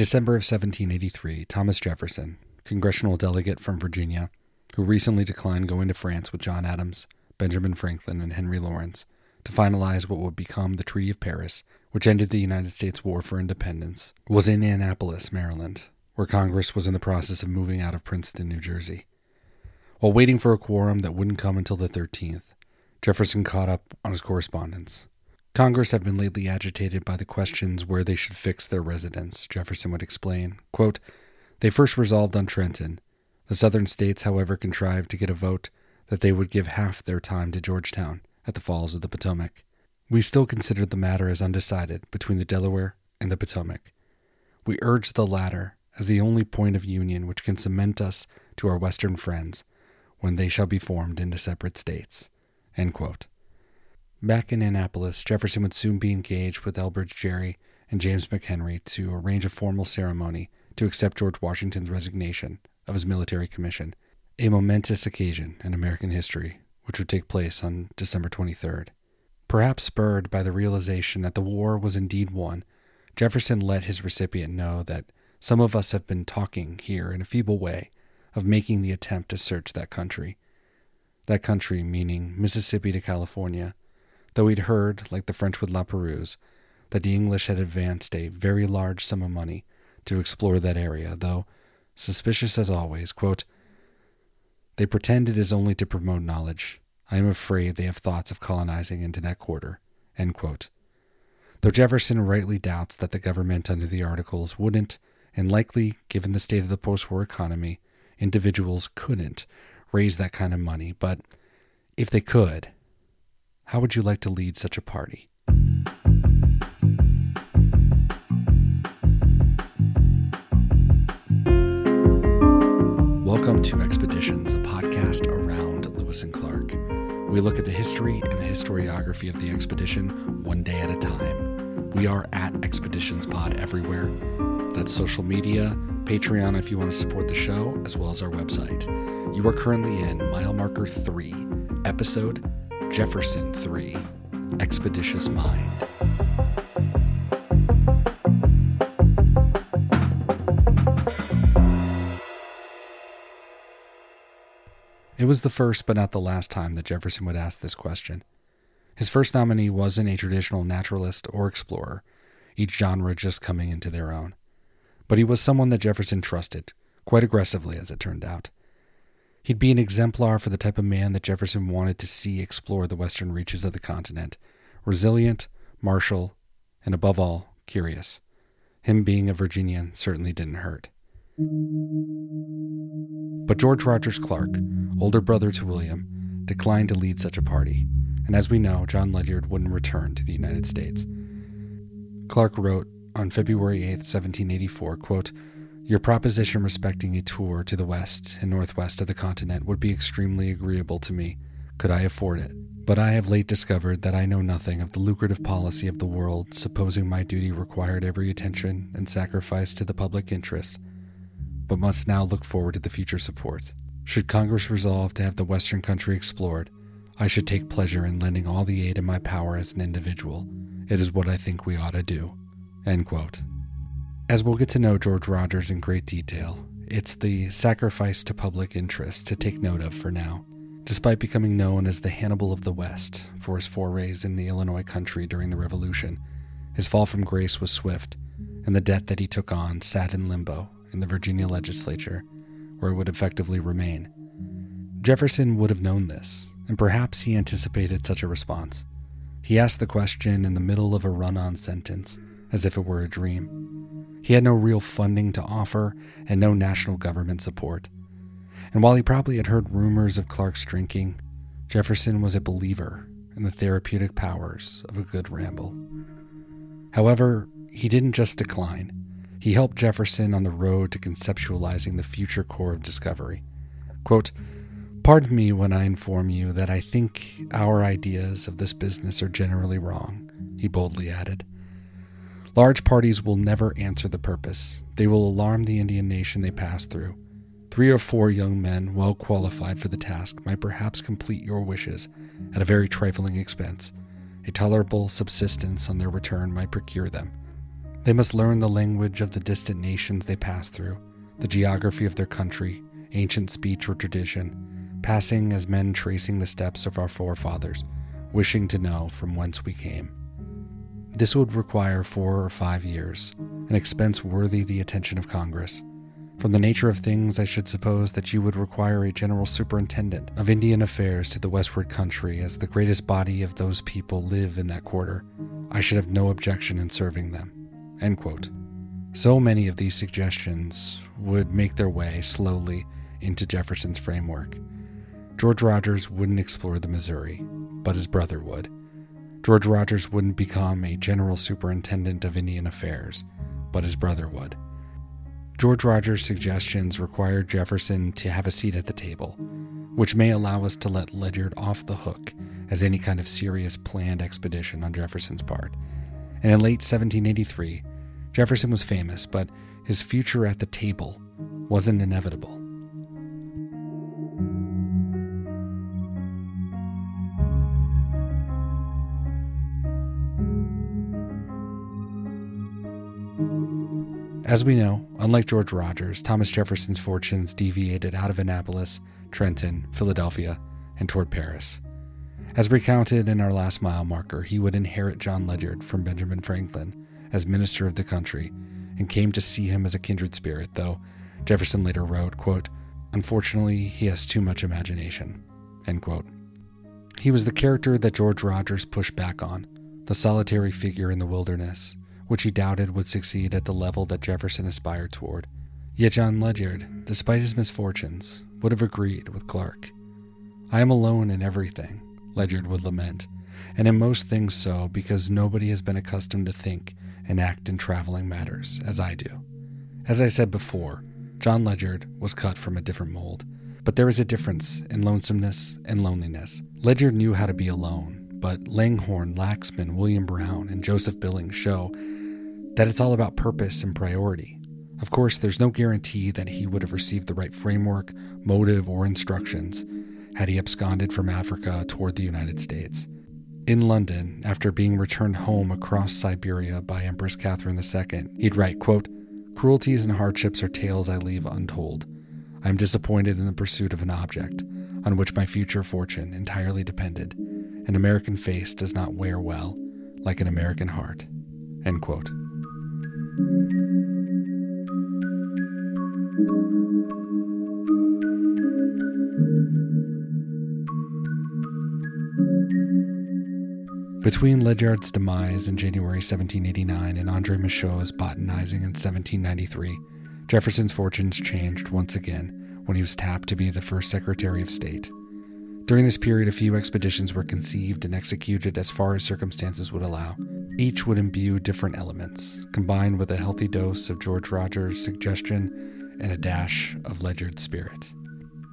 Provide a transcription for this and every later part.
December of 1783, Thomas Jefferson, congressional delegate from Virginia, who recently declined going to France with John Adams, Benjamin Franklin, and Henry Laurens to finalize what would become the Treaty of Paris, which ended the United States War for Independence, was in Annapolis, Maryland, where Congress was in the process of moving out of Princeton, New Jersey. While waiting for a quorum that wouldn't come until the 13th, Jefferson caught up on his correspondence. Congress have been lately agitated by the questions where they should fix their residence, Jefferson would explain. Quote, they first resolved on Trenton. The southern states, however, contrived to get a vote that they would give half their time to Georgetown at the Falls of the Potomac. We still consider the matter as undecided between the Delaware and the Potomac. We urge the latter as the only point of union which can cement us to our Western friends when they shall be formed into separate states. Back in Annapolis, Jefferson would soon be engaged with Elbridge Gerry and James McHenry to arrange a formal ceremony to accept George Washington's resignation of his military commission, a momentous occasion in American history, which would take place on December 23rd. Perhaps spurred by the realization that the war was indeed won, Jefferson let his recipient know that some of us have been talking here in a feeble way of making the attempt to search that country. That country meaning Mississippi to California though he'd heard, like the French with La Perouse, that the English had advanced a very large sum of money to explore that area, though, suspicious as always, quote, they pretend it is only to promote knowledge. I am afraid they have thoughts of colonizing into that quarter. Though Jefferson rightly doubts that the government under the Articles wouldn't, and likely, given the state of the post war economy, individuals couldn't raise that kind of money, but if they could, how would you like to lead such a party? Welcome to Expeditions, a podcast around Lewis and Clark. We look at the history and the historiography of the expedition one day at a time. We are at Expeditions Pod everywhere. That's social media, Patreon if you want to support the show, as well as our website. You are currently in mile marker 3, episode Jefferson 3 Expeditious Mind. It was the first but not the last time that Jefferson would ask this question. His first nominee wasn't a traditional naturalist or explorer, each genre just coming into their own. But he was someone that Jefferson trusted, quite aggressively as it turned out. He'd be an exemplar for the type of man that Jefferson wanted to see explore the western reaches of the continent resilient, martial, and above all, curious. Him being a Virginian certainly didn't hurt. But George Rogers Clark, older brother to William, declined to lead such a party, and as we know, John Ledyard wouldn't return to the United States. Clark wrote on February 8, 1784, quote, your proposition respecting a tour to the west and northwest of the continent would be extremely agreeable to me, could I afford it. But I have late discovered that I know nothing of the lucrative policy of the world, supposing my duty required every attention and sacrifice to the public interest, but must now look forward to the future support. Should Congress resolve to have the Western country explored, I should take pleasure in lending all the aid in my power as an individual. It is what I think we ought to do. End quote. As we'll get to know George Rogers in great detail, it's the sacrifice to public interest to take note of for now. Despite becoming known as the Hannibal of the West for his forays in the Illinois country during the Revolution, his fall from grace was swift, and the debt that he took on sat in limbo in the Virginia legislature, where it would effectively remain. Jefferson would have known this, and perhaps he anticipated such a response. He asked the question in the middle of a run on sentence, as if it were a dream. He had no real funding to offer and no national government support. And while he probably had heard rumors of Clark's drinking, Jefferson was a believer in the therapeutic powers of a good ramble. However, he didn't just decline. He helped Jefferson on the road to conceptualizing the future Corps of Discovery. Quote, Pardon me when I inform you that I think our ideas of this business are generally wrong, he boldly added. Large parties will never answer the purpose. They will alarm the Indian nation they pass through. Three or four young men, well qualified for the task, might perhaps complete your wishes at a very trifling expense. A tolerable subsistence on their return might procure them. They must learn the language of the distant nations they pass through, the geography of their country, ancient speech or tradition, passing as men tracing the steps of our forefathers, wishing to know from whence we came. This would require four or five years, an expense worthy the attention of Congress. From the nature of things, I should suppose that you would require a general superintendent of Indian affairs to the westward country, as the greatest body of those people live in that quarter. I should have no objection in serving them. End quote. So many of these suggestions would make their way slowly into Jefferson's framework. George Rogers wouldn't explore the Missouri, but his brother would. George Rogers wouldn't become a general superintendent of Indian affairs, but his brother would. George Rogers' suggestions required Jefferson to have a seat at the table, which may allow us to let Ledyard off the hook as any kind of serious planned expedition on Jefferson's part. And in late 1783, Jefferson was famous, but his future at the table wasn't inevitable. As we know, unlike George Rogers, Thomas Jefferson's fortunes deviated out of Annapolis, Trenton, Philadelphia, and toward Paris. As recounted in our last mile marker, he would inherit John Ledyard from Benjamin Franklin as minister of the country and came to see him as a kindred spirit, though Jefferson later wrote, quote, Unfortunately, he has too much imagination. End quote. He was the character that George Rogers pushed back on, the solitary figure in the wilderness, which he doubted would succeed at the level that Jefferson aspired toward. Yet John Ledyard, despite his misfortunes, would have agreed with Clark. I am alone in everything, Ledyard would lament, and in most things so because nobody has been accustomed to think and act in traveling matters as I do. As I said before, John Ledyard was cut from a different mold, but there is a difference in lonesomeness and loneliness. Ledyard knew how to be alone, but Langhorne, Laxman, William Brown, and Joseph Billings show that it's all about purpose and priority. Of course, there's no guarantee that he would have received the right framework, motive, or instructions had he absconded from Africa toward the United States. In London, after being returned home across Siberia by Empress Catherine II, he'd write, quote, Cruelties and hardships are tales I leave untold. I am disappointed in the pursuit of an object on which my future fortune entirely depended. An American face does not wear well like an American heart. End quote. Between Ledyard's demise in January 1789 and Andre Michaux's botanizing in 1793, Jefferson's fortunes changed once again when he was tapped to be the first Secretary of State. During this period, a few expeditions were conceived and executed as far as circumstances would allow. Each would imbue different elements, combined with a healthy dose of George Rogers' suggestion and a dash of Ledyard's spirit.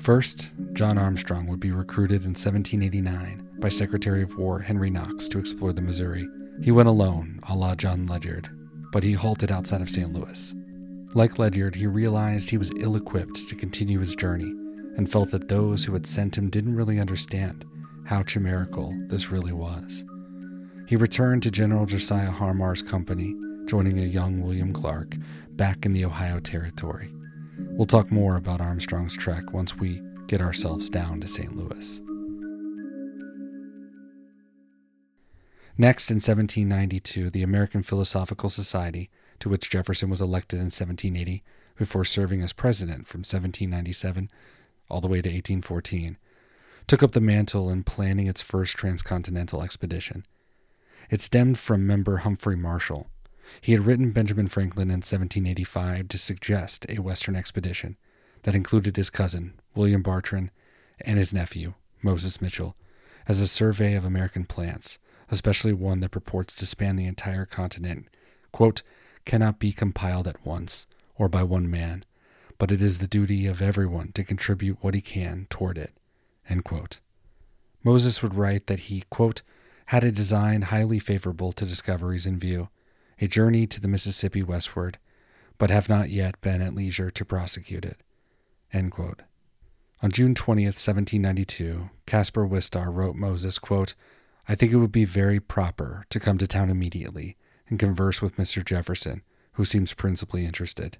First, John Armstrong would be recruited in 1789 by Secretary of War Henry Knox to explore the Missouri. He went alone, a la John Ledyard, but he halted outside of St. Louis. Like Ledyard, he realized he was ill equipped to continue his journey and felt that those who had sent him didn't really understand how chimerical this really was. He returned to General Josiah Harmar's company, joining a young William Clark back in the Ohio Territory. We'll talk more about Armstrong's trek once we get ourselves down to St. Louis. Next, in 1792, the American Philosophical Society, to which Jefferson was elected in 1780 before serving as president from 1797 all the way to 1814, took up the mantle in planning its first transcontinental expedition. It stemmed from member Humphry Marshall. He had written Benjamin Franklin in 1785 to suggest a Western expedition that included his cousin, William Bartram, and his nephew, Moses Marshall, as a survey of American plants, especially one that purports to span the entire continent, quote, cannot be compiled at once or by one man, but it is the duty of everyone to contribute what he can toward it. Moses would write that he, quote, had a design highly favorable to discoveries in view, a journey to the Mississippi westward, but have not yet been at leisure to prosecute it. On June 20th, 1792, Caspar Wistar wrote Moses, quote, I think it would be very proper to come to town immediately and converse with Mr. Jefferson, who seems principally interested.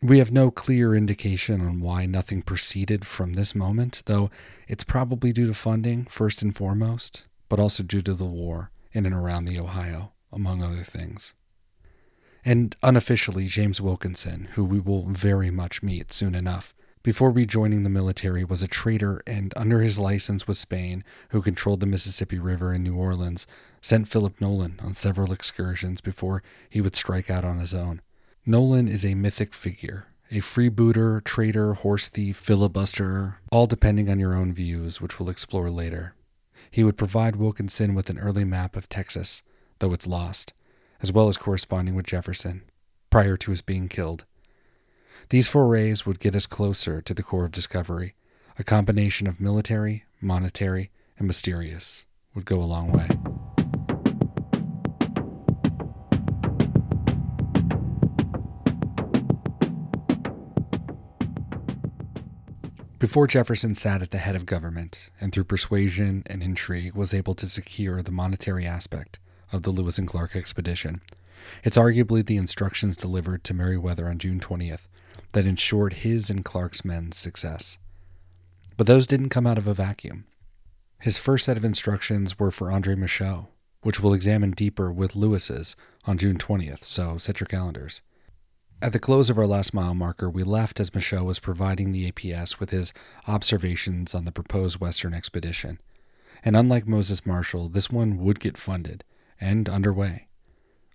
We have no clear indication on why nothing proceeded from this moment, though it's probably due to funding, first and foremost, but also due to the war in and around the Ohio, among other things. And unofficially, James Wilkinson, who we will very much meet soon enough, before rejoining the military was a trader and under his license with Spain, who controlled the Mississippi River in New Orleans, sent Philip Nolan on several excursions before he would strike out on his own. Nolan is a mythic figure, a freebooter, trader, horse thief, filibusterer, all depending on your own views, which we'll explore later. He would provide Wilkinson with an early map of Texas, though it's lost, as well as corresponding with Jefferson, prior to his being killed. These forays would get us closer to the Corps of Discovery. A combination of military, monetary, and mysterious would go a long way. Before Jefferson sat at the head of government, and through persuasion and intrigue was able to secure the monetary aspect of the Lewis and Clark expedition, it's arguably the instructions delivered to Meriwether on June 20th that ensured his and Clark's men's success. But those didn't come out of a vacuum. His first set of instructions were for Andre Michaux, which we'll examine deeper with Lewis's on June 20th, so set your calendars. At the close of our last mile marker, we left as Michaux was providing the APS with his observations on the proposed Western expedition. And unlike Moses Marshall, this one would get funded and underway.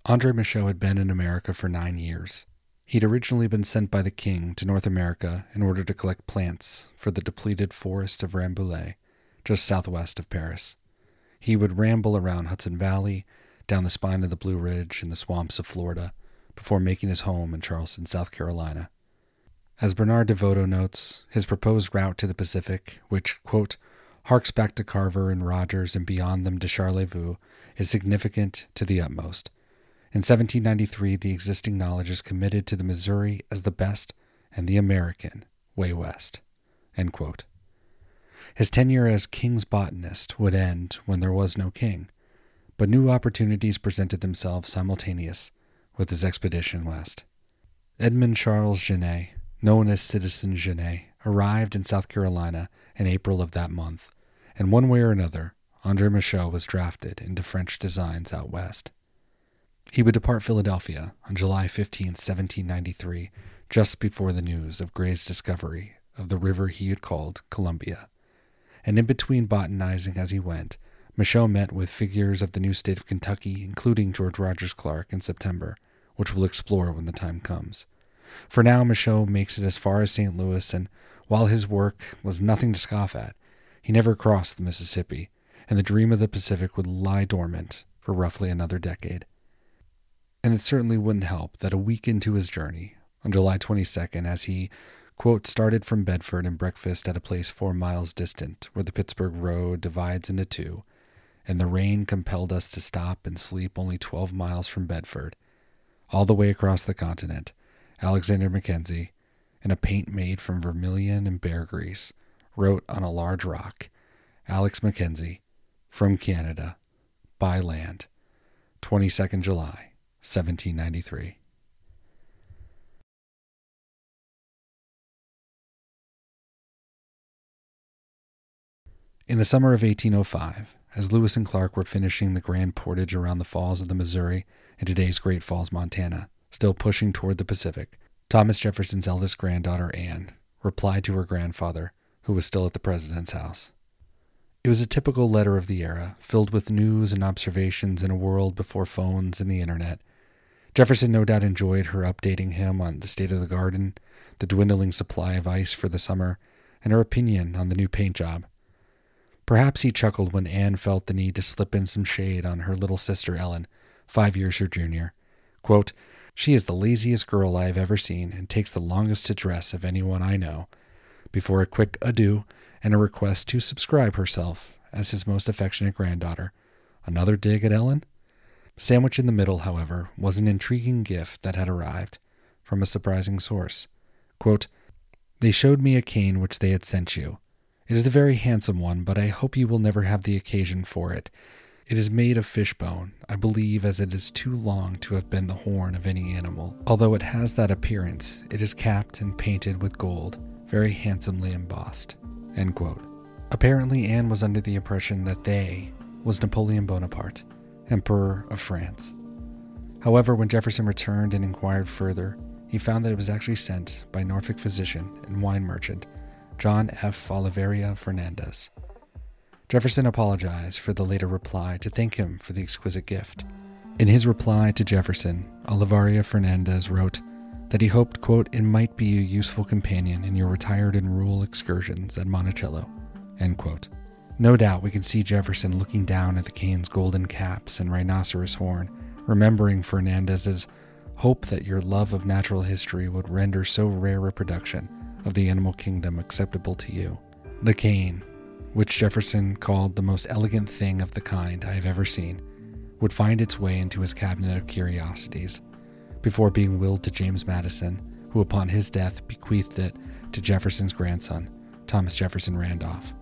Andre Michaux had been in America for nine years. He'd originally been sent by the king to North America in order to collect plants for the depleted forest of Rambouillet, just southwest of Paris. He would ramble around Hudson Valley, down the spine of the Blue Ridge, and the swamps of Florida before making his home in Charleston, South Carolina. As Bernard DeVoto notes, his proposed route to the Pacific, which, quote, harks back to Carver and Rogers and beyond them to Charlevoix, is significant to the utmost. In 1793, the existing knowledge is committed to the Missouri as the best and the American way west. His tenure as king's botanist would end when there was no king, but new opportunities presented themselves simultaneous with his expedition west. Edmund Charles Genet, known as Citizen Genet, arrived in South Carolina in April of that month, and one way or another, Andre Michaux was drafted into French designs out west. He would depart Philadelphia on July 15, 1793, just before the news of Gray's discovery of the river he had called Columbia. And in between botanizing as he went, Michaux met with figures of the new state of Kentucky, including George Rogers Clark, in September, which we'll explore when the time comes. For now, Michaux makes it as far as St. Louis, and while his work was nothing to scoff at, he never crossed the Mississippi, and the dream of the Pacific would lie dormant for roughly another decade. And it certainly wouldn't help that a week into his journey, on July 22nd, as he, quote, started from Bedford and breakfast at a place four miles distant where the Pittsburgh Road divides into two, and the rain compelled us to stop and sleep only 12 miles from Bedford all the way across the continent, Alexander Mackenzie, in a paint made from vermilion and bear grease, wrote on a large rock, Alex Mackenzie, from Canada, by land, 22nd July, 1793. In the summer of 1805, as Lewis and Clark were finishing the grand portage around the falls of the Missouri in today's Great Falls, Montana, still pushing toward the Pacific, Thomas Jefferson's eldest granddaughter, Anne, replied to her grandfather, who was still at the president's house. It was a typical letter of the era, filled with news and observations in a world before phones and the internet. Jefferson no doubt enjoyed her updating him on the state of the garden, the dwindling supply of ice for the summer, and her opinion on the new paint job. Perhaps he chuckled when Anne felt the need to slip in some shade on her little sister Ellen, five years her junior. Quote, She is the laziest girl I have ever seen and takes the longest to dress of anyone I know. Before a quick adieu and a request to subscribe herself as his most affectionate granddaughter. Another dig at Ellen? Sandwich in the middle, however, was an intriguing gift that had arrived from a surprising source. Quote, They showed me a cane which they had sent you. It is a very handsome one, but I hope you will never have the occasion for it. It is made of fishbone, I believe, as it is too long to have been the horn of any animal. Although it has that appearance, it is capped and painted with gold, very handsomely embossed. Apparently, Anne was under the impression that they was Napoleon Bonaparte, Emperor of France. However, when Jefferson returned and inquired further, he found that it was actually sent by Norfolk physician and wine merchant John F. Oliveira Fernandez. Jefferson apologized for the later reply to thank him for the exquisite gift. In his reply to Jefferson, Oliveira Fernandez wrote that he hoped, quote, it might be a useful companion in your retired and rural excursions at Monticello, end quote. No doubt we can see Jefferson looking down at the cane's golden caps and rhinoceros horn, remembering Fernandez's hope that your love of natural history would render so rare a production of the animal kingdom acceptable to you. The cane, which Jefferson called the most elegant thing of the kind I have ever seen, would find its way into his cabinet of curiosities before being willed to James Madison, who upon his death bequeathed it to Jefferson's grandson, Thomas Jefferson Randolph.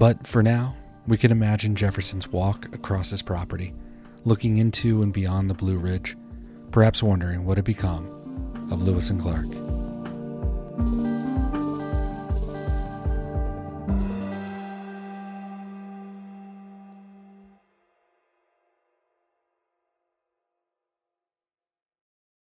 But for now, we can imagine Jefferson's walk across his property, looking into and beyond the Blue Ridge, perhaps wondering what had become of Lewis and Clark.